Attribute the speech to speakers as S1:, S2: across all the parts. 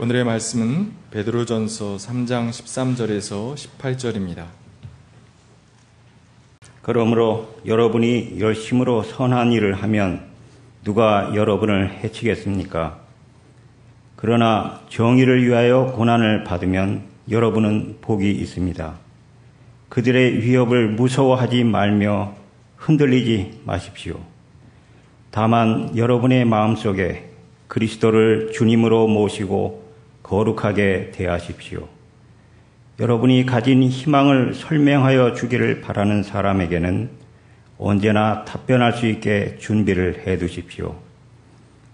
S1: 오늘의 말씀은 베드로전서 3장 13절에서 18절입니다.
S2: 그러므로 여러분이 열심으로 선한 일을 하면 누가 여러분을 해치겠습니까? 그러나 정의를 위하여 고난을 받으면 여러분은 복이 있습니다. 그들의 위협을 무서워하지 말며 흔들리지 마십시오. 다만 여러분의 마음속에 그리스도를 주님으로 모시고 거룩하게 대하십시오. 여러분이 가진 희망을 설명하여 주기를 바라는 사람에게는 언제나 답변할 수 있게 준비를 해 두십시오.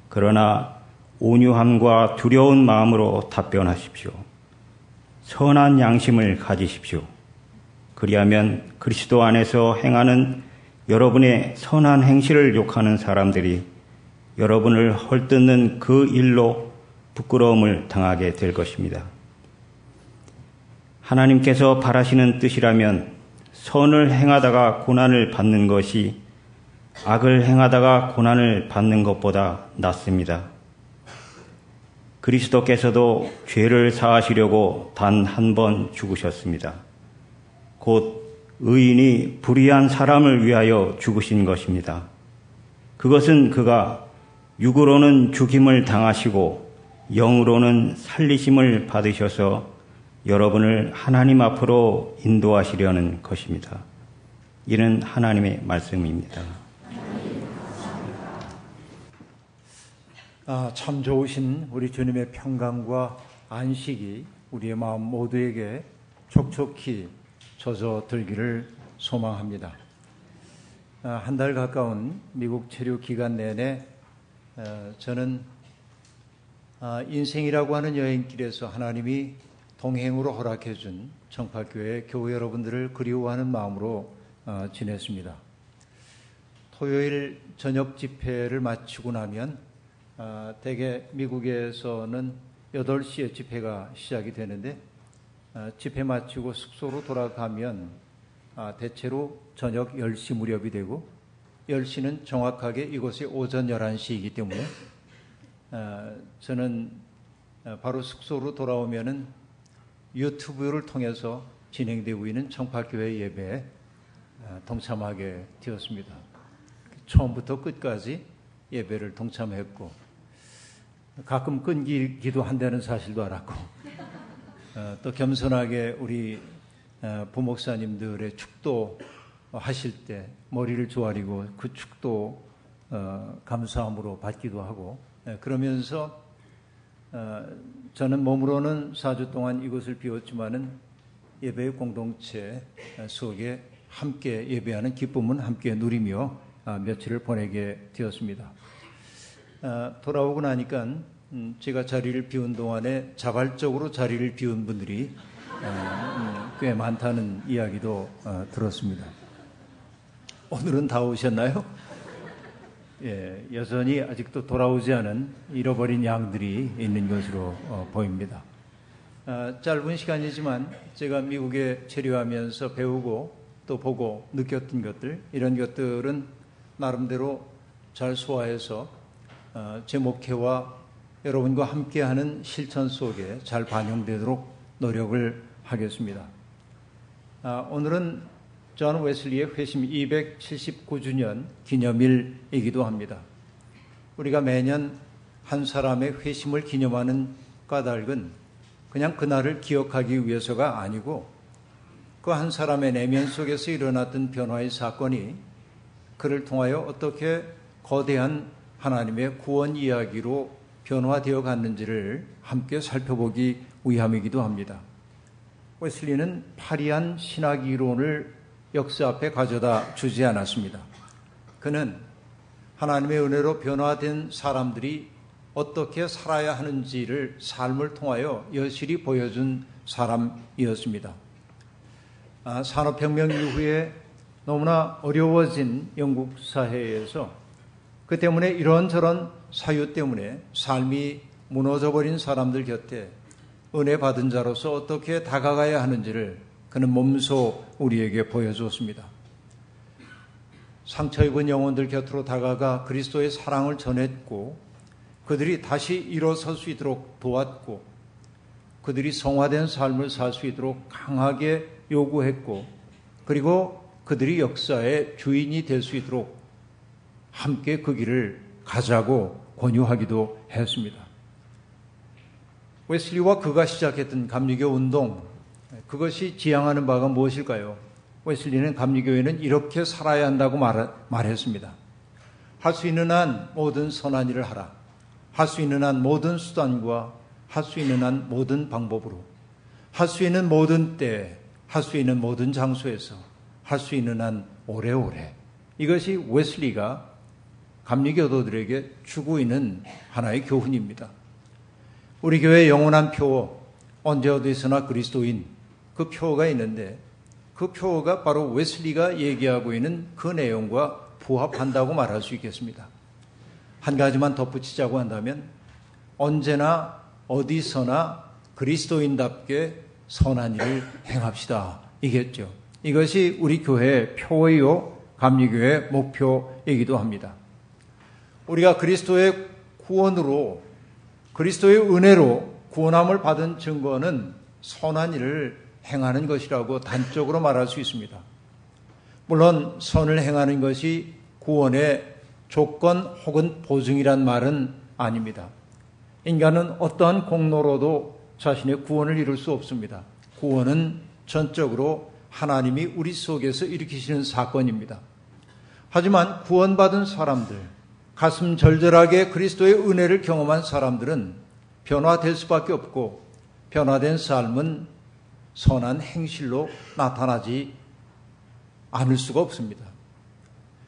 S2: 그러나 온유함과 두려운 마음으로 답변하십시오. 선한 양심을 가지십시오. 그리하면 그리스도 안에서 행하는 여러분의 선한 행실을 욕하는 사람들이 여러분을 헐뜯는 그 일로 부끄러움을 당하게 될 것입니다. 하나님께서 바라시는 뜻이라면 선을 행하다가 고난을 받는 것이 악을 행하다가 고난을 받는 것보다 낫습니다. 그리스도께서도 죄를 사하시려고 단 한 번 죽으셨습니다. 곧 의인이 불의한 사람을 위하여 죽으신 것입니다. 그것은 그가 육으로는 죽임을 당하시고 영으로는 살리심을 받으셔서 여러분을 하나님 앞으로 인도하시려는 것입니다. 이는 하나님의 말씀입니다.
S3: 아, 참 좋으신 우리 주님의 평강과 안식이 우리의 마음 모두에게 촉촉히 젖어 들기를 소망합니다. 아, 한달 가까운 미국 체류 기간 내내 어, 저는 아, 인생이라고 하는 여행길에서 하나님이 동행으로 허락해 준 청파교회 교회 여러분들을 그리워하는 마음으로 어, 지냈습니다. 토요일 저녁 집회를 마치고 나면 어, 대개 미국에서는 8시에 집회가 시작이 되는데 어, 집회 마치고 숙소로 돌아가면 아, 대체로 저녁 10시 무렵이 되고 10시는 정확하게 이곳이 오전 11시이기 때문에 저는 바로 숙소로 돌아오면은 유튜브를 통해서 진행되고 있는 청파교회 예배에 아, 동참하게 되었습니다. 처음부터 끝까지 예배를 동참했고 가끔 끊기기도 한다는 사실도 알았고 어, 또 겸손하게 우리 어, 부목사님들의 축도 하실 때 머리를 조아리고 그 축도 어, 감사함으로 받기도 하고 예, 그러면서 저는 몸으로는 4주 동안 이곳을 비웠지만은 예배 공동체 속에 함께 예배하는 기쁨은 함께 누리며 아, 며칠을 보내게 되었습니다. 아, 돌아오고 나니까 음, 제가 자리를 비운 동안에 자발적으로 자리를 비운 분들이 아, 음, 꽤 많다는 이야기도 들었습니다. 오늘은 다 오셨나요? 예, 여전히 아직도 돌아오지 않은 잃어버린 양들이 있는 것으로 어, 보입니다. 아, 짧은 시간이지만 제가 미국에 체류하면서 배우고 또 보고 느꼈던 것들, 이런 것들은 나름대로 잘 소화해서 어, 제 목회와 여러분과 함께하는 실천 속에 잘 반영되도록 노력을 하겠습니다. 아, 오늘은 존 웨슬리의 회심 279주년 기념일이기도 합니다. 우리가 매년 한 사람의 회심을 기념하는 까닭은 그냥 그날을 기억하기 위해서가 아니고 그 한 사람의 내면 속에서 일어났던 변화의 사건이 그를 통하여 어떻게 거대한 하나님의 구원 이야기로 변화되어 갔는지를 함께 살펴보기 위함이기도 합니다. 웨슬리는 파리한 신학 이론을 역사 앞에 가져다 주지 않았습니다. 그는 하나님의 은혜로 변화된 사람들이 어떻게 살아야 하는지를 삶을 통하여 여실히 보여준 사람이었습니다. 아, 산업혁명 이후에 너무나 어려워진 영국 사회에서 그 때문에 이런저런 사유 때문에 삶이 무너져버린 사람들 곁에 은혜 받은 자로서 어떻게 다가가야 하는지를 그는 몸소 우리에게 보여주었습니다. 상처 입은 영혼들 곁으로 다가가 그리스도의 사랑을 전했고 그들이 다시 일어설 수 있도록 도왔고 그들이 성화된 삶을 살 수 있도록 강하게 요구했고 그리고 그들이 역사의 주인이 될 수 있도록 함께 그 길을 가자고 권유하기도 했습니다. 웨슬리와 그가 시작했던 감리교 운동, 그것이 지향하는 바가 무엇일까요? 웨슬리는 감리교회는 이렇게 살아야 한다고 말, 말했습니다. 할 수 있는 한 모든 선한 일을 하라. 할 수 있는 한 모든 수단과 할 수 있는 한 모든 방법으로 할 수 있는 모든 때, 할수 있는 모든 장소에서 할 수 있는 한 오래오래 이것이 웨슬리가 감리교도들에게 주고 있는 하나의 교훈입니다. 우리 교회 영원한 표 언제 어디서나 그리스도인 그 표가 있는데 그 표가 바로 웨슬리가 얘기하고 있는 그 내용과 부합한다고 말할 수 있겠습니다. 한 가지만 덧붙이자고 한다면 언제나 어디서나 그리스도인답게 선한 일을 행합시다. 이겠죠. 이것이 우리 교회의 표이요 감리교회의 목표이기도 합니다. 우리가 그리스도의 구원으로 그리스도의 은혜로 구원함을 받은 증거는 선한 일을 행하는 것이라고 단적으로 말할 수 있습니다. 물론 선을 행하는 것이 구원의 조건 혹은 보증이란 말은 아닙니다. 인간은 어떠한 공로로도 자신의 구원을 이룰 수 없습니다. 구원은 전적으로 하나님이 우리 속에서 일으키시는 사건입니다. 하지만 구원받은 사람들, 가슴 절절하게 그리스도의 은혜를 경험한 사람들은 변화될 수밖에 없고 변화된 삶은 선한 행실로 나타나지 않을 수가 없습니다.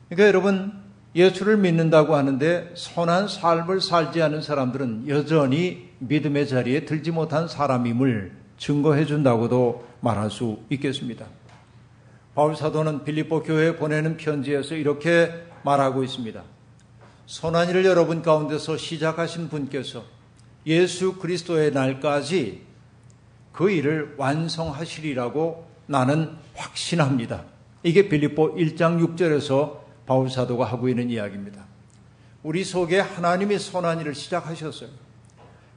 S3: 그러니까 여러분 예수를 믿는다고 하는데 선한 삶을 살지 않은 사람들은 여전히 믿음의 자리에 들지 못한 사람임을 증거해 준다고도 말할 수 있겠습니다. 바울 사도는 빌립보 교회에 보내는 편지에서 이렇게 말하고 있습니다. 선한 일을 여러분 가운데서 시작하신 분께서 예수 그리스도의 날까지 그 일을 완성하시리라고 나는 확신합니다. 이게 빌립보 1장 6절에서 바울 사도가 하고 있는 이야기입니다. 우리 속에 하나님이 선한 일을 시작하셨어요.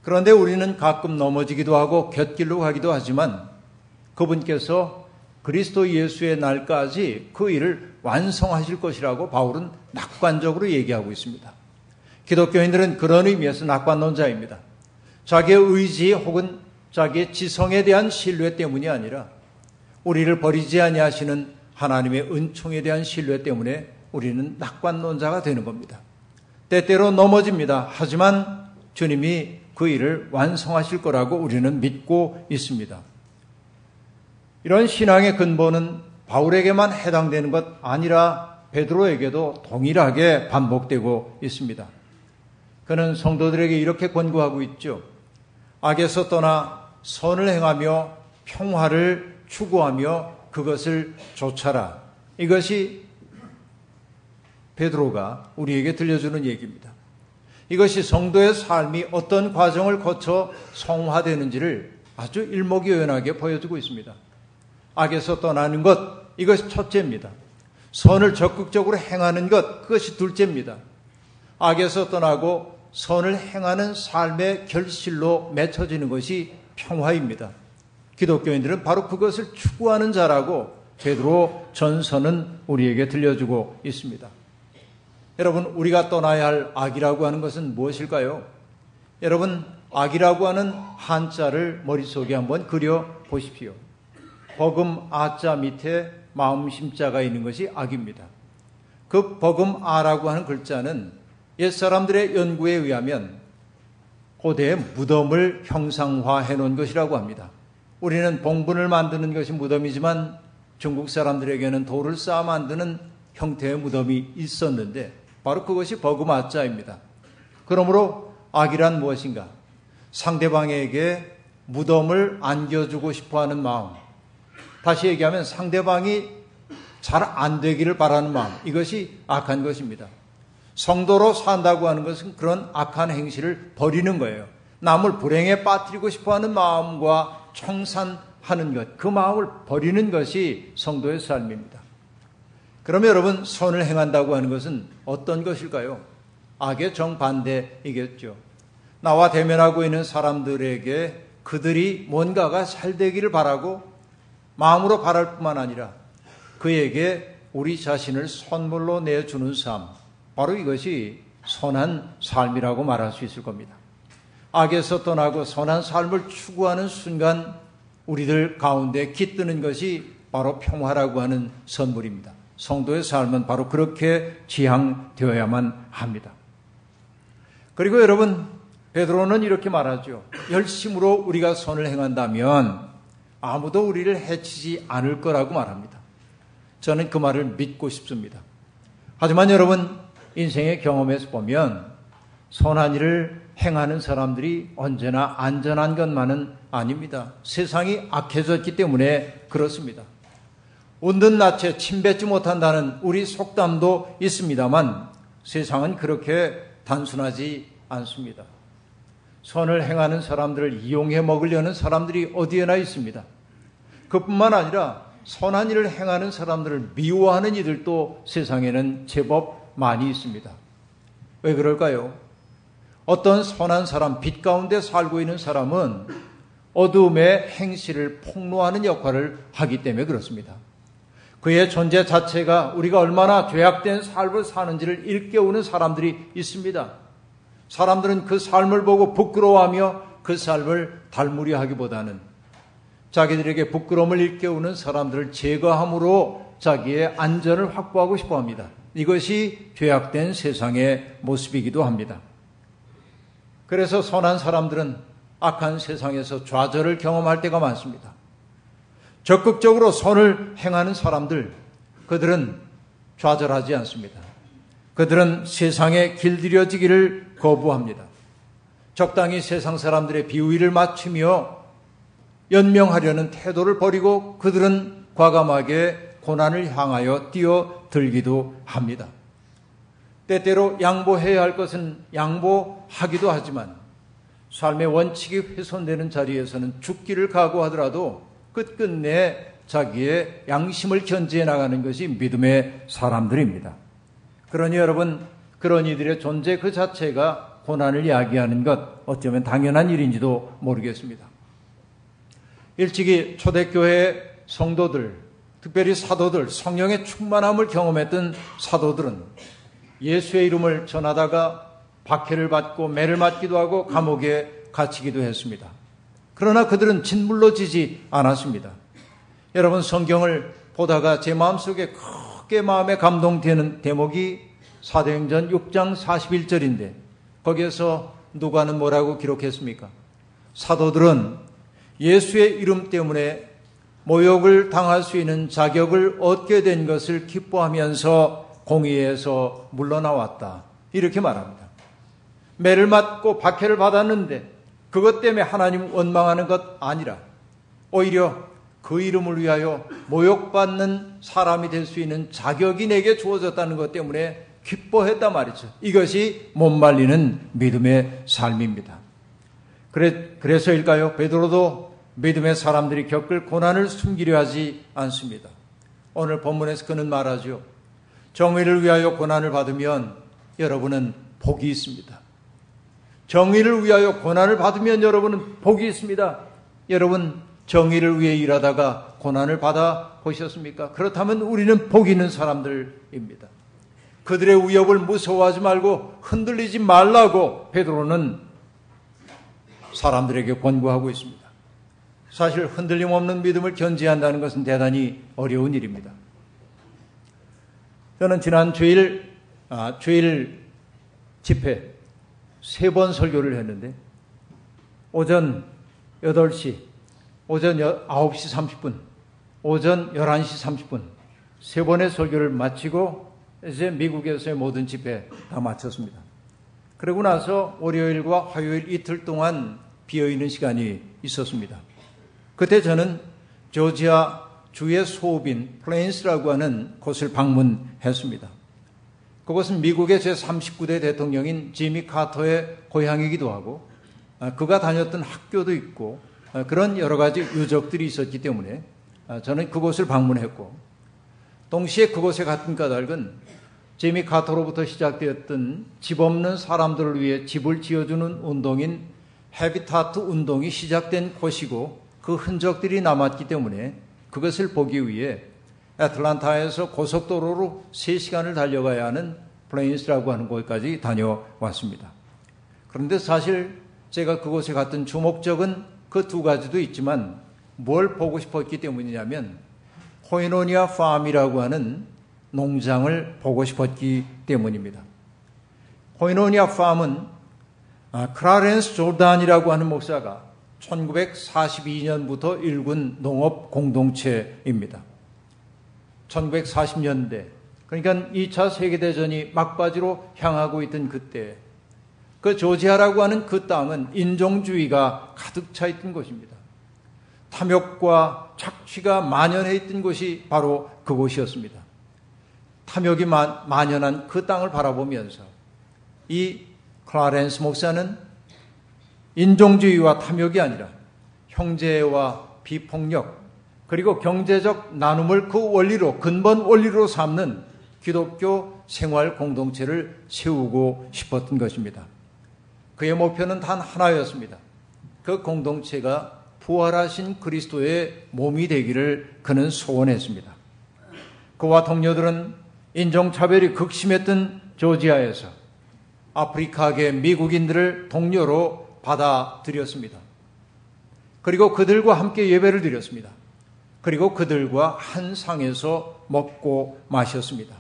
S3: 그런데 우리는 가끔 넘어지기도 하고 곁길로 가기도 하지만 그분께서 그리스도 예수의 날까지 그 일을 완성하실 것이라고 바울은 낙관적으로 얘기하고 있습니다. 기독교인들은 그런 의미에서 낙관론자입니다. 자기의 의지 혹은 자기의 지성에 대한 신뢰 때문이 아니라 우리를 버리지 아니하시는 하나님의 은총에 대한 신뢰 때문에 우리는 낙관론자가 되는 겁니다. 때때로 넘어집니다. 하지만 주님이 그 일을 완성하실 거라고 우리는 믿고 있습니다. 이런 신앙의 근본은 바울에게만 해당되는 것 아니라 베드로에게도 동일하게 반복되고 있습니다. 그는 성도들에게 이렇게 권고하고 있죠. 악에서 떠나 선을 행하며 평화를 추구하며 그것을 쫓아라. 이것이 베드로가 우리에게 들려주는 얘기입니다. 이것이 성도의 삶이 어떤 과정을 거쳐 성화되는지를 아주 일목요연하게 보여주고 있습니다. 악에서 떠나는 것, 이것이 첫째입니다. 선을 적극적으로 행하는 것, 그것이 둘째입니다. 악에서 떠나고 선을 행하는 삶의 결실로 맺혀지는 것이 평화입니다. 기독교인들은 바로 그것을 추구하는 자라고 베드로 전서는 우리에게 들려주고 있습니다. 여러분, 우리가 떠나야 할 악이라고 하는 것은 무엇일까요? 여러분, 악이라고 하는 한자를 머릿속에 한번 그려 보십시오. 버금 아자 밑에 마음 심자가 있는 것이 악입니다. 그 버금 아라고 하는 글자는 옛 사람들의 연구에 의하면 고대의 무덤을 형상화해 놓은 것이라고 합니다. 우리는 봉분을 만드는 것이 무덤이지만 중국 사람들에게는 돌을 쌓아 만드는 형태의 무덤이 있었는데 바로 그것이 버그마자입니다. 그러므로 악이란 무엇인가? 상대방에게 무덤을 안겨주고 싶어 하는 마음, 다시 얘기하면 상대방이 잘 안 되기를 바라는 마음. 이것이 악한 것입니다. 성도로 산다고 하는 것은 그런 악한 행실을 버리는 거예요. 남을 불행에 빠뜨리고 싶어 하는 마음과 청산하는 것. 그 마음을 버리는 것이 성도의 삶입니다. 그러면 여러분, 선을 행한다고 하는 것은 어떤 것일까요? 악의 정반대이겠죠. 나와 대면하고 있는 사람들에게 그들이 뭔가가 잘 되기를 바라고 마음으로 바랄 뿐만 아니라 그에게 우리 자신을 선물로 내주는 삶, 바로 이것이 선한 삶이라고 말할 수 있을 겁니다. 악에서 떠나고 선한 삶을 추구하는 순간 우리들 가운데 깃드는 것이 바로 평화라고 하는 선물입니다. 성도의 삶은 바로 그렇게 지향되어야만 합니다. 그리고 여러분, 베드로는 이렇게 말하죠. 열심으로 우리가 선을 행한다면 아무도 우리를 해치지 않을 거라고 말합니다. 저는 그 말을 믿고 싶습니다. 하지만 여러분, 인생의 경험에서 보면 선한 일을 행하는 사람들이 언제나 안전한 것만은 아닙니다. 세상이 악해졌기 때문에 그렇습니다. 온든 낯에 침뱉지 못한다는 우리 속담도 있습니다만 세상은 그렇게 단순하지 않습니다. 선을 행하는 사람들을 이용해 먹으려는 사람들이 어디에나 있습니다. 그뿐만 아니라 선한 일을 행하는 사람들을 미워하는 이들도 세상에는 제법 많이 있습니다. 왜 그럴까요? 어떤 선한 사람, 빛 가운데 살고 있는 사람은 어둠의 행실을 폭로하는 역할을 하기 때문에 그렇습니다. 그의 존재 자체가 우리가 얼마나 죄악된 삶을 사는지를 일깨우는 사람들이 있습니다. 사람들은 그 삶을 보고 부끄러워하며 그 삶을 닮으려 하기보다는 자기들에게 부끄러움을 일깨우는 사람들을 제거함으로 자기의 안전을 확보하고 싶어 합니다. 이것이 죄악된 세상의 모습이기도 합니다. 그래서 선한 사람들은 악한 세상에서 좌절을 경험할 때가 많습니다. 적극적으로 선을 행하는 사람들, 그들은 좌절하지 않습니다. 그들은 세상에 길들여지기를 거부합니다. 적당히 세상 사람들의 비위를 맞추며 연명하려는 태도를 버리고 그들은 과감하게 고난을 향하여 뛰어 들기도 합니다. 때때로 양보해야 할 것은 양보하기도 하지만 삶의 원칙이 훼손되는 자리에서는 죽기를 각오하더라도 끝끝내 자기의 양심을 견지해 나가는 것이 믿음의 사람들입니다. 그러니 여러분, 그런 이들의 존재 그 자체가 고난을 야기하는 것 어쩌면 당연한 일인지도 모르겠습니다. 일찍이 초대교회 성도들, 특별히 사도들, 성령의 충만함을 경험했던 사도들은 예수의 이름을 전하다가 박해를 받고 매를 맞기도 하고 감옥에 갇히기도 했습니다. 그러나 그들은 짓물러지지 않았습니다. 여러분 성경을 보다가 제 마음속에 크게 마음에 감동되는 대목이 사도행전 6장 41절인데 거기에서 누가는 뭐라고 기록했습니까? 사도들은 예수의 이름 때문에 모욕을 당할 수 있는 자격을 얻게 된 것을 기뻐하면서 공의에서 물러나왔다. 이렇게 말합니다. 매를 맞고 박해를 받았는데 그것 때문에 하나님 원망하는 것 아니라 오히려 그 이름을 위하여 모욕받는 사람이 될 수 있는 자격이 내게 주어졌다는 것 때문에 기뻐했단 말이죠. 이것이 못 말리는 믿음의 삶입니다. 그래, 그래서일까요? 베드로도 믿음의 사람들이 겪을 고난을 숨기려 하지 않습니다. 오늘 본문에서 그는 말하죠. 정의를 위하여 고난을 받으면 여러분은 복이 있습니다. 정의를 위하여 고난을 받으면 여러분은 복이 있습니다. 여러분 정의를 위해 일하다가 고난을 받아 보셨습니까? 그렇다면 우리는 복 있는 사람들입니다. 그들의 위협을 무서워하지 말고 흔들리지 말라고 베드로는 사람들에게 권고하고 있습니다. 사실 흔들림 없는 믿음을 견지한다는 것은 대단히 어려운 일입니다. 저는 지난 주일 아, 주일 집회 세 번 설교를 했는데 오전 8시, 오전 9시 30분, 오전 11시 30분 세 번의 설교를 마치고 이제 미국에서의 모든 집회 다 마쳤습니다. 그러고 나서 월요일과 화요일 이틀 동안 비어있는 시간이 있었습니다. 그때 저는 조지아 주의 소빈 플레인스라고 하는 곳을 방문했습니다. 그것은 미국의 제39대 대통령인 지미 카터의 고향이기도 하고 아, 그가 다녔던 학교도 있고 아, 그런 여러 가지 유적들이 있었기 때문에 아, 저는 그곳을 방문했고 동시에 그곳에 갔던 까닭은 지미 카터로부터 시작되었던 집 없는 사람들을 위해 집을 지어주는 운동인 헤비타트 운동이 시작된 곳이고 그 흔적들이 남았기 때문에 그것을 보기 위해 애틀란타에서 고속도로로 3시간을 달려가야 하는 플레인스라고 하는 곳까지 다녀왔습니다. 그런데 사실 제가 그곳에 갔던 주목적은 그 두 가지도 있지만 뭘 보고 싶었기 때문이냐면 코이노니아 팜이라고 하는 농장을 보고 싶었기 때문입니다. 코이노니아 팜은 아, 크라렌스 조단이라고 하는 목사가 1942년부터 일군 농업 공동체입니다. 1940년대, 그러니까 2차 세계대전이 막바지로 향하고 있던 그때, 그 조지아라고 하는 그 땅은 인종주의가 가득 차 있던 곳입니다. 탐욕과 착취가 만연해 있던 곳이 바로 그곳이었습니다. 탐욕이 만연한 그 땅을 바라보면서 이 클라렌스 목사는 인종주의와 탐욕이 아니라 형제와 비폭력 그리고 경제적 나눔을 그 원리로 근본 원리로 삼는 기독교 생활 공동체를 세우고 싶었던 것입니다. 그의 목표는 단 하나였습니다. 그 공동체가 부활하신 그리스도의 몸이 되기를 그는 소원했습니다. 그와 동료들은 인종차별이 극심했던 조지아에서 아프리카계 미국인들을 동료로 받아들였습니다. 그리고 그들과 함께 예배를 드렸습니다. 그리고 그들과 한 상에서 먹고 마셨습니다.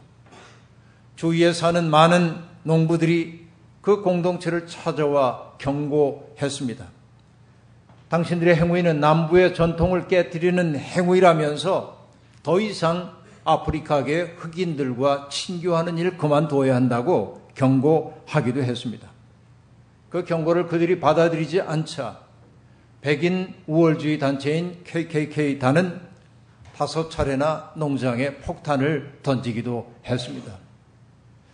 S3: 주위에 사는 많은 농부들이 그 공동체를 찾아와 경고했습니다. 당신들의 행위는 남부의 전통을 깨뜨리는 행위라면서 더 이상 아프리카계 흑인들과 친교하는 일 그만둬야 한다고 경고하기도 했습니다. 그 경고를 그들이 받아들이지 않자 백인 우월주의 단체인 KKK단은 다섯 차례나 농장에 폭탄을 던지기도 했습니다.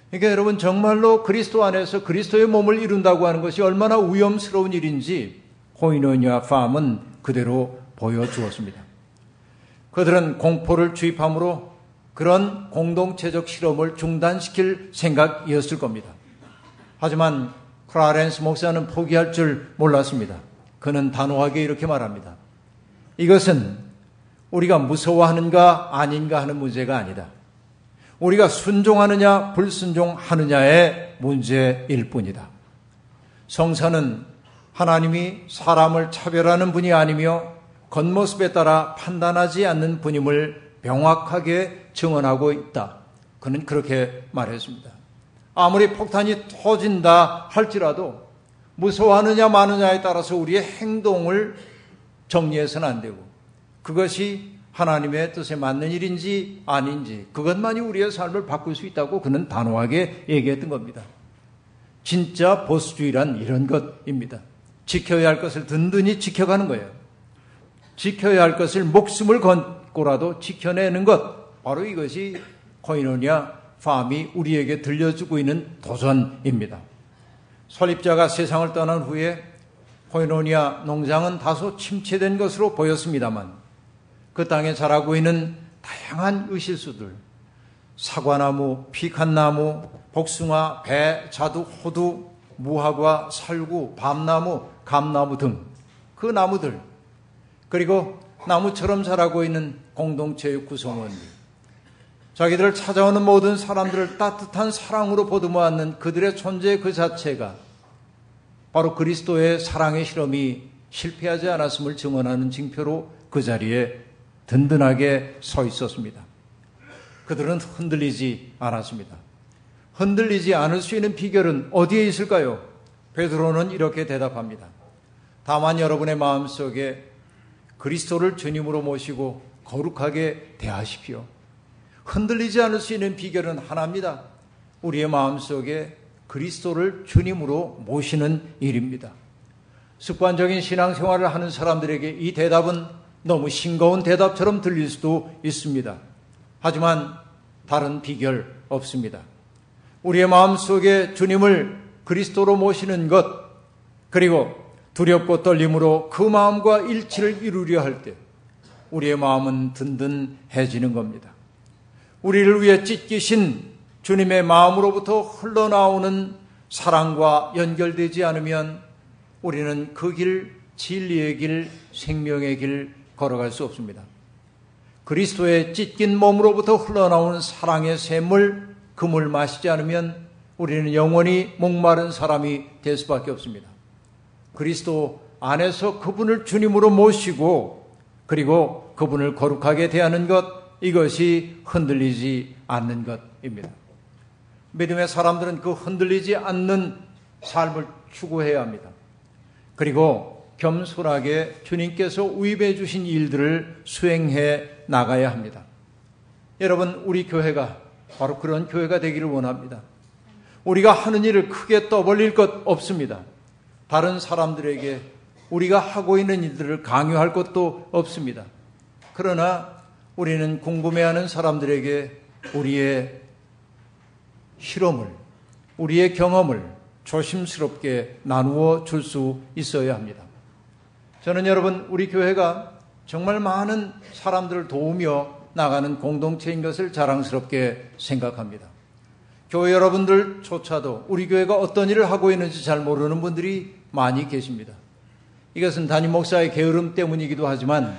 S3: 그러니까 여러분 정말로 그리스도 안에서 그리스도의 몸을 이룬다고 하는 것이 얼마나 위험스러운 일인지 호이노니아 팜은 그대로 보여주었습니다. 그들은 공포를 주입함으로 그런 공동체적 실험을 중단시킬 생각이었을 겁니다. 하지만 크라렌스 목사는 포기할 줄 몰랐습니다. 그는 단호하게 이렇게 말합니다. 이것은 우리가 무서워하는가 아닌가 하는 문제가 아니다. 우리가 순종하느냐 불순종하느냐의 문제일 뿐이다. 성사는 하나님이 사람을 차별하는 분이 아니며 겉모습에 따라 판단하지 않는 분임을 명확하게 증언하고 있다. 그는 그렇게 말했습니다. 아무리 폭탄이 터진다 할지라도 무서워하느냐 마느냐에 따라서 우리의 행동을 정리해서는 안 되고 그것이 하나님의 뜻에 맞는 일인지 아닌지 그것만이 우리의 삶을 바꿀 수 있다고 그는 단호하게 얘기했던 겁니다. 진짜 보수주의란 이런 것입니다. 지켜야 할 것을 든든히 지켜가는 거예요. 지켜야 할 것을 목숨을 건고라도 지켜내는 것 바로 이것이 코이노니아 팜이 우리에게 들려주고 있는 도전입니다. 설립자가 세상을 떠난 후에 코이노니아 농장은 다소 침체된 것으로 보였습니다만 그 땅에 자라고 있는 다양한 의실수들, 사과나무, 피칸나무, 복숭아, 배, 자두, 호두, 무화과, 살구, 밤나무, 감나무 등 그 나무들, 그리고 나무처럼 자라고 있는 공동체의 구성원들, 자기들을 찾아오는 모든 사람들을 따뜻한 사랑으로 보듬어 안는 그들의 존재 그 자체가 바로 그리스도의 사랑의 실험이 실패하지 않았음을 증언하는 징표로 그 자리에 든든하게 서 있었습니다. 그들은 흔들리지 않았습니다. 흔들리지 않을 수 있는 비결은 어디에 있을까요? 베드로는 이렇게 대답합니다. 다만 여러분의 마음속에 그리스도를 주님으로 모시고 거룩하게 대하십시오. 흔들리지 않을 수 있는 비결은 하나입니다. 우리의 마음속에 그리스도를 주님으로 모시는 일입니다. 습관적인 신앙생활을 하는 사람들에게 이 대답은 너무 싱거운 대답처럼 들릴 수도 있습니다. 하지만 다른 비결 없습니다. 우리의 마음 속에 주님을 그리스도로 모시는 것, 그리고 두렵고 떨림으로 그 마음과 일치를 이루려 할 때, 우리의 마음은 든든해지는 겁니다. 우리를 위해 찢기신 주님의 마음으로부터 흘러나오는 사랑과 연결되지 않으면 우리는 그 길, 진리의 길, 생명의 길 걸어갈 수 없습니다. 그리스도의 찢긴 몸으로부터 흘러나오는 사랑의 샘물, 그물 마시지 않으면 우리는 영원히 목마른 사람이 될 수밖에 없습니다. 그리스도 안에서 그분을 주님으로 모시고 그리고 그분을 거룩하게 대하는 것, 이것이 흔들리지 않는 것입니다. 믿음의 사람들은 그 흔들리지 않는 삶을 추구해야 합니다. 그리고 겸손하게 주님께서 위임해 주신 일들을 수행해 나가야 합니다. 여러분, 우리 교회가 바로 그런 교회가 되기를 원합니다. 우리가 하는 일을 크게 떠벌릴 것 없습니다. 다른 사람들에게 우리가 하고 있는 일들을 강요할 것도 없습니다. 그러나 우리는 궁금해하는 사람들에게 우리의 실험을, 우리의 경험을 조심스럽게 나누어 줄 수 있어야 합니다. 저는 여러분, 우리 교회가 정말 많은 사람들을 도우며 나가는 공동체인 것을 자랑스럽게 생각합니다. 교회 여러분들조차도 우리 교회가 어떤 일을 하고 있는지 잘 모르는 분들이 많이 계십니다. 이것은 담임 목사의 게으름 때문이기도 하지만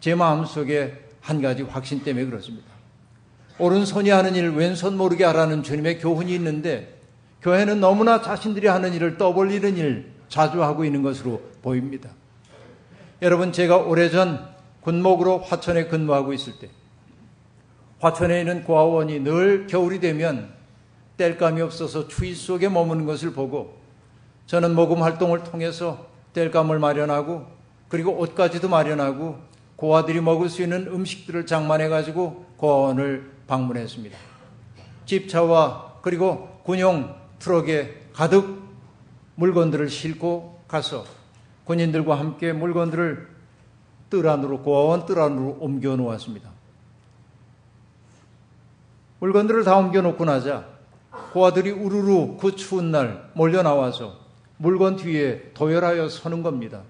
S3: 제 마음속에 한 가지 확신 때문에 그렇습니다. 오른손이 하는 일 왼손 모르게 하라는 주님의 교훈이 있는데 교회는 너무나 자신들이 하는 일을 떠벌리는 일 자주 하고 있는 것으로 보입니다. 여러분 제가 오래전 군목으로 화천에 근무하고 있을 때 화천에 있는 고아원이 늘 겨울이 되면 땔감이 없어서 추위 속에 머무는 것을 보고 저는 모금 활동을 통해서 땔감을 마련하고 그리고 옷까지도 마련하고 고아들이 먹을 수 있는 음식들을 장만해 가지고 고아원을 방문했습니다. 집차와 그리고 군용 트럭에 가득 물건들을 싣고 가서 군인들과 함께 물건들을 뜰 안으로 고아원 뜰 안으로 옮겨 놓았습니다. 물건들을 다 옮겨 놓고 나자 고아들이 우르르 그 추운 날 몰려 나와서 물건 뒤에 도열하여 서는 겁니다.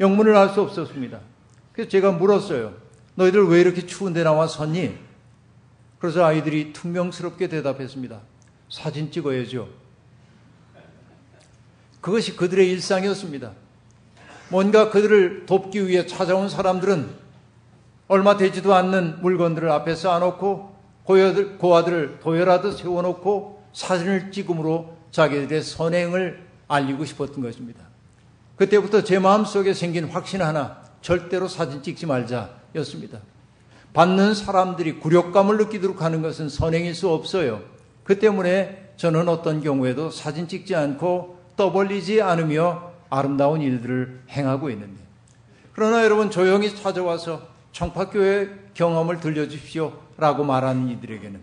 S3: 영문을 알 수 없었습니다. 그래서 제가 물었어요. 너희들 왜 이렇게 추운데 나와 섰니? 그래서 아이들이 퉁명스럽게 대답했습니다. 사진 찍어야죠. 그것이 그들의 일상이었습니다. 뭔가 그들을 돕기 위해 찾아온 사람들은 얼마 되지도 않는 물건들을 앞에 쌓아놓고 고아들, 고아들을 도열하듯 세워놓고 사진을 찍음으로 자기들의 선행을 알리고 싶었던 것입니다. 그때부터 제 마음속에 생긴 확신 하나, 절대로 사진 찍지 말자였습니다. 받는 사람들이 굴욕감을 느끼도록 하는 것은 선행일 수 없어요. 그 때문에 저는 어떤 경우에도 사진 찍지 않고 떠벌리지 않으며 아름다운 일들을 행하고 있는데. 그러나 여러분 조용히 찾아와서 청파교회 경험을 들려주십시오 라고 말하는 이들에게는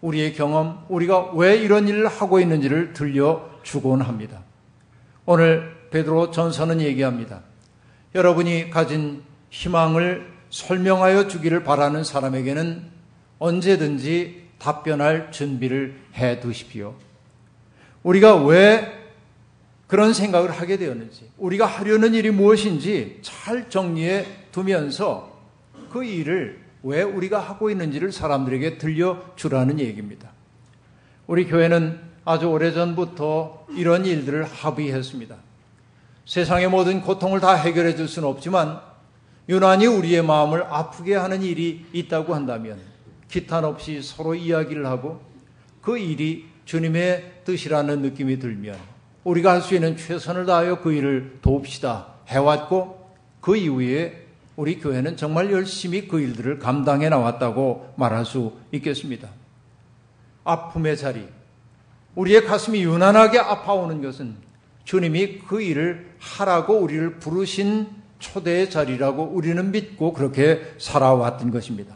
S3: 우리의 경험, 우리가 왜 이런 일을 하고 있는지를 들려주곤 합니다. 오늘 베드로 전서는 얘기합니다. 여러분이 가진 희망을 설명하여 주기를 바라는 사람에게는 언제든지 답변할 준비를 해 두십시오. 우리가 왜 그런 생각을 하게 되었는지, 우리가 하려는 일이 무엇인지 잘 정리해 두면서 그 일을 왜 우리가 하고 있는지를 사람들에게 들려주라는 얘기입니다. 우리 교회는 아주 오래전부터 이런 일들을 합의했습니다. 세상의 모든 고통을 다 해결해 줄 수는 없지만 유난히 우리의 마음을 아프게 하는 일이 있다고 한다면 기탄 없이 서로 이야기를 하고 그 일이 주님의 뜻이라는 느낌이 들면 우리가 할 수 있는 최선을 다하여 그 일을 돕시다 해왔고 그 이후에 우리 교회는 정말 열심히 그 일들을 감당해 나왔다고 말할 수 있겠습니다. 아픔의 자리, 우리의 가슴이 유난하게 아파오는 것은 주님이 그 일을 하라고 우리를 부르신 초대의 자리라고 우리는 믿고 그렇게 살아왔던 것입니다.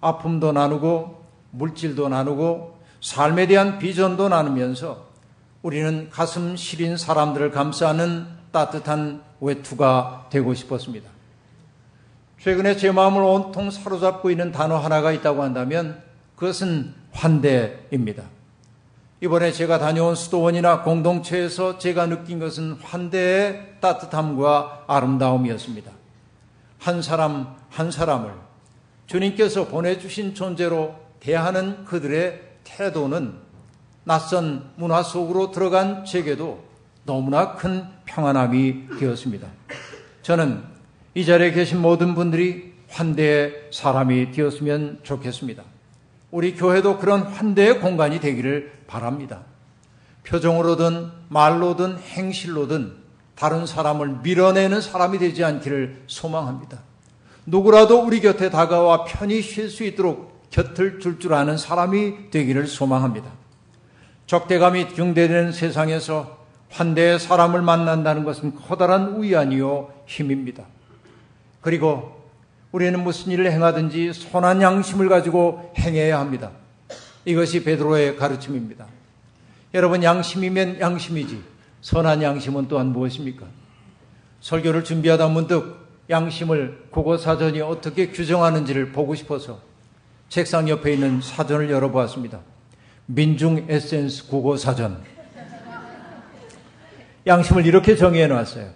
S3: 아픔도 나누고 물질도 나누고 삶에 대한 비전도 나누면서 우리는 가슴 시린 사람들을 감싸는 따뜻한 외투가 되고 싶었습니다. 최근에 제 마음을 온통 사로잡고 있는 단어 하나가 있다고 한다면 그것은 환대입니다. 이번에 제가 다녀온 수도원이나 공동체에서 제가 느낀 것은 환대의 따뜻함과 아름다움이었습니다. 한 사람 한 사람을 주님께서 보내주신 존재로 대하는 그들의 태도는 낯선 문화 속으로 들어간 제게도 너무나 큰 평안함이 되었습니다. 저는 이 자리에 계신 모든 분들이 환대의 사람이 되었으면 좋겠습니다. 우리 교회도 그런 환대의 공간이 되기를 바랍니다. 표정으로든 말로든 행실로든 다른 사람을 밀어내는 사람이 되지 않기를 소망합니다. 누구라도 우리 곁에 다가와 편히 쉴 수 있도록 곁을 줄줄 아는 사람이 되기를 소망합니다. 적대감이 경대되는 세상에서 환대의 사람을 만난다는 것은 커다란 우연이요 힘입니다. 그리고 우리는 무슨 일을 행하든지 선한 양심을 가지고 행해야 합니다. 이것이 베드로의 가르침입니다. 여러분 양심이면 양심이지 선한 양심은 또한 무엇입니까? 설교를 준비하다 문득 양심을 국어 사전이 어떻게 규정하는지를 보고 싶어서 책상 옆에 있는 사전을 열어보았습니다. 민중 에센스 국어 사전. 양심을 이렇게 정의해 놨어요.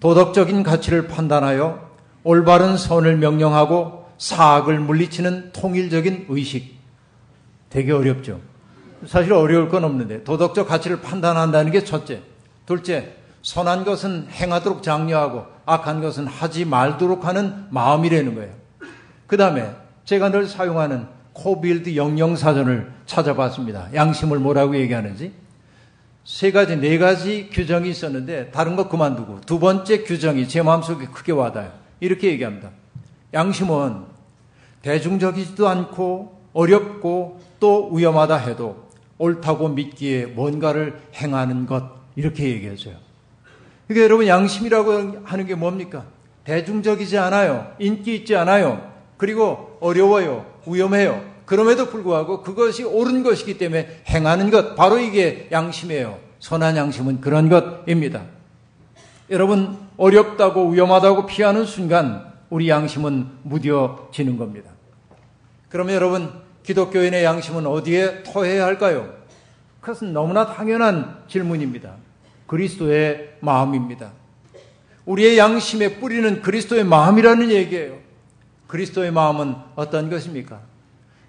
S3: 도덕적인 가치를 판단하여 올바른 선을 명령하고 사악을 물리치는 통일적인 의식. 되게 어렵죠. 사실 어려울 건 없는데 도덕적 가치를 판단한다는 게 첫째. 둘째, 선한 것은 행하도록 장려하고 악한 것은 하지 말도록 하는 마음이라는 거예요. 그 다음에 제가 늘 사용하는 코빌드 영영사전을 찾아봤습니다. 양심을 뭐라고 얘기하는지. 세 가지, 네 가지 규정이 있었는데 다른 거 그만두고 두 번째 규정이 제 마음속에 크게 와닿아요. 이렇게 얘기합니다. 양심은 대중적이지도 않고 어렵고 또 위험하다 해도 옳다고 믿기에 뭔가를 행하는 것 이렇게 얘기해줘요. 그러니까 여러분 양심이라고 하는 게 뭡니까? 대중적이지 않아요. 인기 있지 않아요. 그리고 어려워요. 위험해요. 그럼에도 불구하고 그것이 옳은 것이기 때문에 행하는 것 바로 이게 양심이에요. 선한 양심은 그런 것입니다. 여러분 어렵다고 위험하다고 피하는 순간 우리 양심은 무뎌지는 겁니다. 그러면 여러분 기독교인의 양심은 어디에 토해야 할까요? 그것은 너무나 당연한 질문입니다. 그리스도의 마음입니다. 우리의 양심의 뿌리는 그리스도의 마음이라는 얘기예요. 그리스도의 마음은 어떤 것입니까?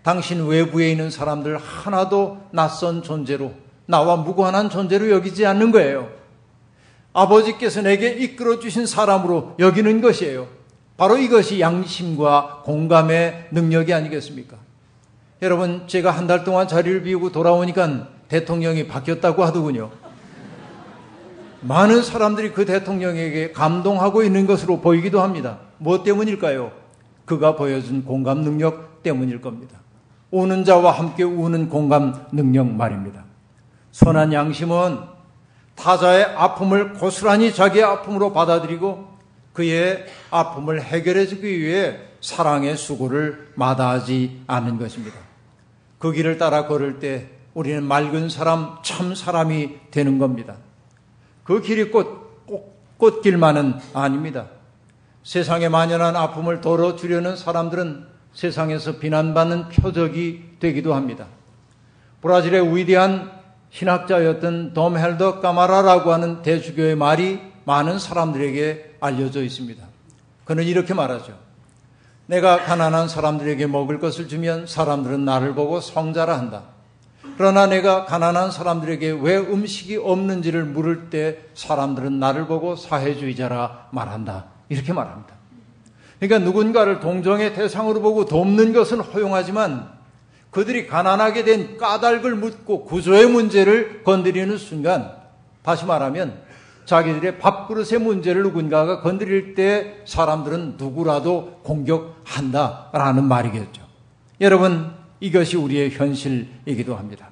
S3: 당신 외부에 있는 사람들 하나도 낯선 존재로 나와 무관한 존재로 여기지 않는 거예요. 아버지께서 내게 이끌어 주신 사람으로 여기는 것이에요. 바로 이것이 양심과 공감의 능력이 아니겠습니까? 여러분, 제가 한 달 동안 자리를 비우고 돌아오니까 대통령이 바뀌었다고 하더군요. 많은 사람들이 그 대통령에게 감동하고 있는 것으로 보이기도 합니다. 무엇 때문일까요? 그가 보여준 공감 능력 때문일 겁니다. 우는 자와 함께 우는 공감 능력 말입니다. 선한 양심은 타자의 아픔을 고스란히 자기의 아픔으로 받아들이고 그의 아픔을 해결해 주기 위해 사랑의 수고를 마다하지 않는 것입니다. 그 길을 따라 걸을 때 우리는 맑은 사람, 참 사람이 되는 겁니다. 그 길이 꽃, 꽃, 꽃길만은 아닙니다. 세상에 만연한 아픔을 덜어주려는 사람들은 세상에서 비난받는 표적이 되기도 합니다. 브라질의 위대한 신학자였던 돔 헬더 까마라라고 하는 대주교의 말이 많은 사람들에게 알려져 있습니다. 그는 이렇게 말하죠. 내가 가난한 사람들에게 먹을 것을 주면 사람들은 나를 보고 성자라 한다. 그러나 내가 가난한 사람들에게 왜 음식이 없는지를 물을 때 사람들은 나를 보고 사회주의자라 말한다. 이렇게 말합니다. 그러니까 누군가를 동정의 대상으로 보고 돕는 것은 허용하지만 그들이 가난하게 된 까닭을 묻고 구조의 문제를 건드리는 순간 다시 말하면 자기들의 밥그릇의 문제를 누군가가 건드릴 때 사람들은 누구라도 공격한다라는 말이겠죠. 여러분 이것이 우리의 현실이기도 합니다.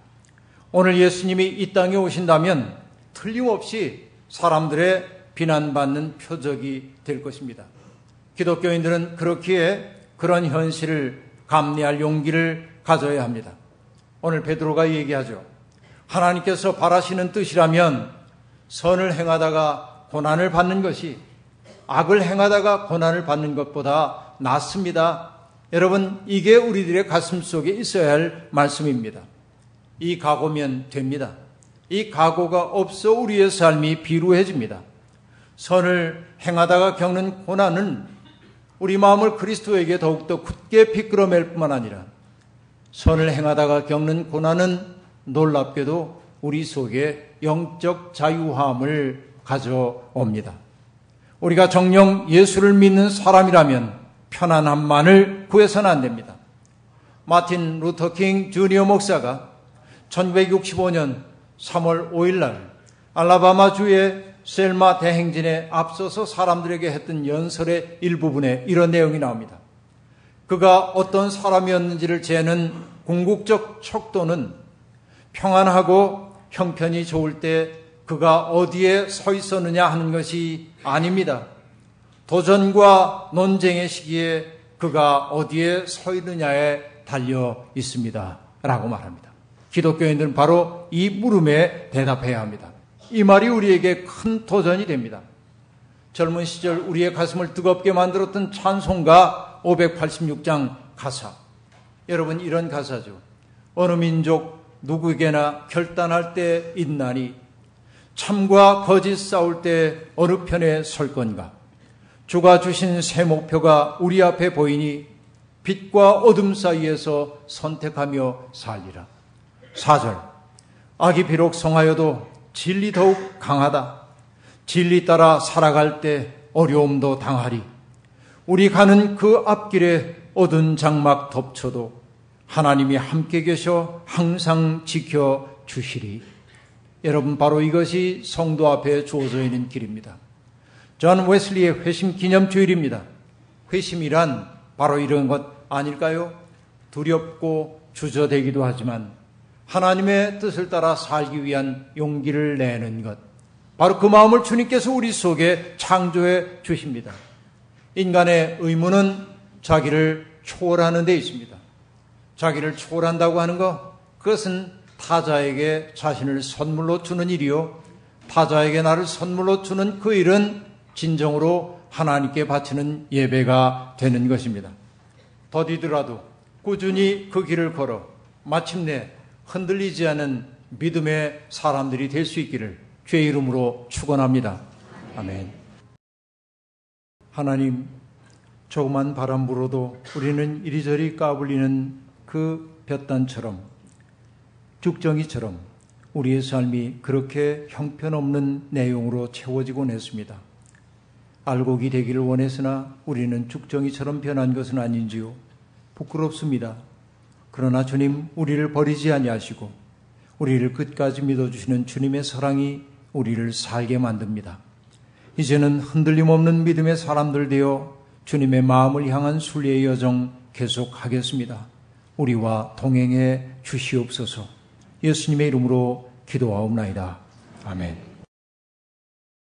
S3: 오늘 예수님이 이 땅에 오신다면 틀림없이 사람들의 비난받는 표적이 될 것입니다. 기독교인들은 그렇기에 그런 현실을 감내할 용기를 가져야 합니다. 오늘 베드로가 얘기하죠. 하나님께서 바라시는 뜻이라면 선을 행하다가 고난을 받는 것이 악을 행하다가 고난을 받는 것보다 낫습니다. 여러분, 이게 우리들의 가슴 속에 있어야 할 말씀입니다. 이 각오면 됩니다. 이 각오가 없어 우리의 삶이 비루해집니다. 선을 행하다가 겪는 고난은 우리 마음을 그리스도에게 더욱더 굳게 비끄러맬 뿐만 아니라 선을 행하다가 겪는 고난은 놀랍게도 우리 속에 영적 자유함을 가져옵니다. 우리가 정령 예수를 믿는 사람이라면 편안함만을 구해서는 안 됩니다. 마틴 루터킹 주니어 목사가 1965년 3월 5일 날 알라바마 주의 셀마 대행진에 앞서서 사람들에게 했던 연설의 일부분에 이런 내용이 나옵니다. 그가 어떤 사람이었는지를 재는 궁극적 척도는 평안하고 형편이 좋을 때 그가 어디에 서 있었느냐 하는 것이 아닙니다. 도전과 논쟁의 시기에 그가 어디에 서 있느냐에 달려 있습니다. 라고 말합니다. 기독교인들은 바로 이 물음에 대답해야 합니다. 이 말이 우리에게 큰 도전이 됩니다. 젊은 시절 우리의 가슴을 뜨겁게 만들었던 찬송가 586장 가사. 여러분 이런 가사죠. 어느 민족 누구에게나 결단할 때 있나니 참과 거짓 싸울 때 어느 편에 설 건가? 주가 주신 새 목표가 우리 앞에 보이니 빛과 어둠 사이에서 선택하며 살리라. 4절. 악이 비록 성하여도 진리 더욱 강하다. 진리 따라 살아갈 때 어려움도 당하리. 우리 가는 그 앞길에 어두운 장막 덮쳐도 하나님이 함께 계셔 항상 지켜 주시리. 여러분, 바로 이것이 성도 앞에 주어져 있는 길입니다. 존 웨슬리의 회심 기념 주일입니다. 회심이란 바로 이런 것 아닐까요? 두렵고 주저되기도 하지만 하나님의 뜻을 따라 살기 위한 용기를 내는 것. 바로 그 마음을 주님께서 우리 속에 창조해 주십니다. 인간의 의무는 자기를 초월하는 데 있습니다. 자기를 초월한다고 하는 것, 그것은 타자에게 자신을 선물로 주는 일이요. 타자에게 나를 선물로 주는 그 일은 진정으로 하나님께 바치는 예배가 되는 것입니다. 더디더라도 꾸준히 그 길을 걸어 마침내 흔들리지 않은 믿음의 사람들이 될 수 있기를 주의 이름으로 축원합니다. 아멘. 하나님, 조그만 바람 불어도 우리는 이리저리 까불리는 그 볕단처럼 죽정이처럼 우리의 삶이 그렇게 형편없는 내용으로 채워지곤 했습니다. 알곡이 되기를 원했으나 우리는 죽정이처럼 변한 것은 아닌지요. 부끄럽습니다. 그러나 주님 우리를 버리지 아니하시고 우리를 끝까지 믿어주시는 주님의 사랑이 우리를 살게 만듭니다. 이제는 흔들림 없는 믿음의 사람들 되어 주님의 마음을 향한 순리의 여정 계속하겠습니다. 우리와 동행해 주시옵소서 예수님의 이름으로 기도하옵나이다. 아멘.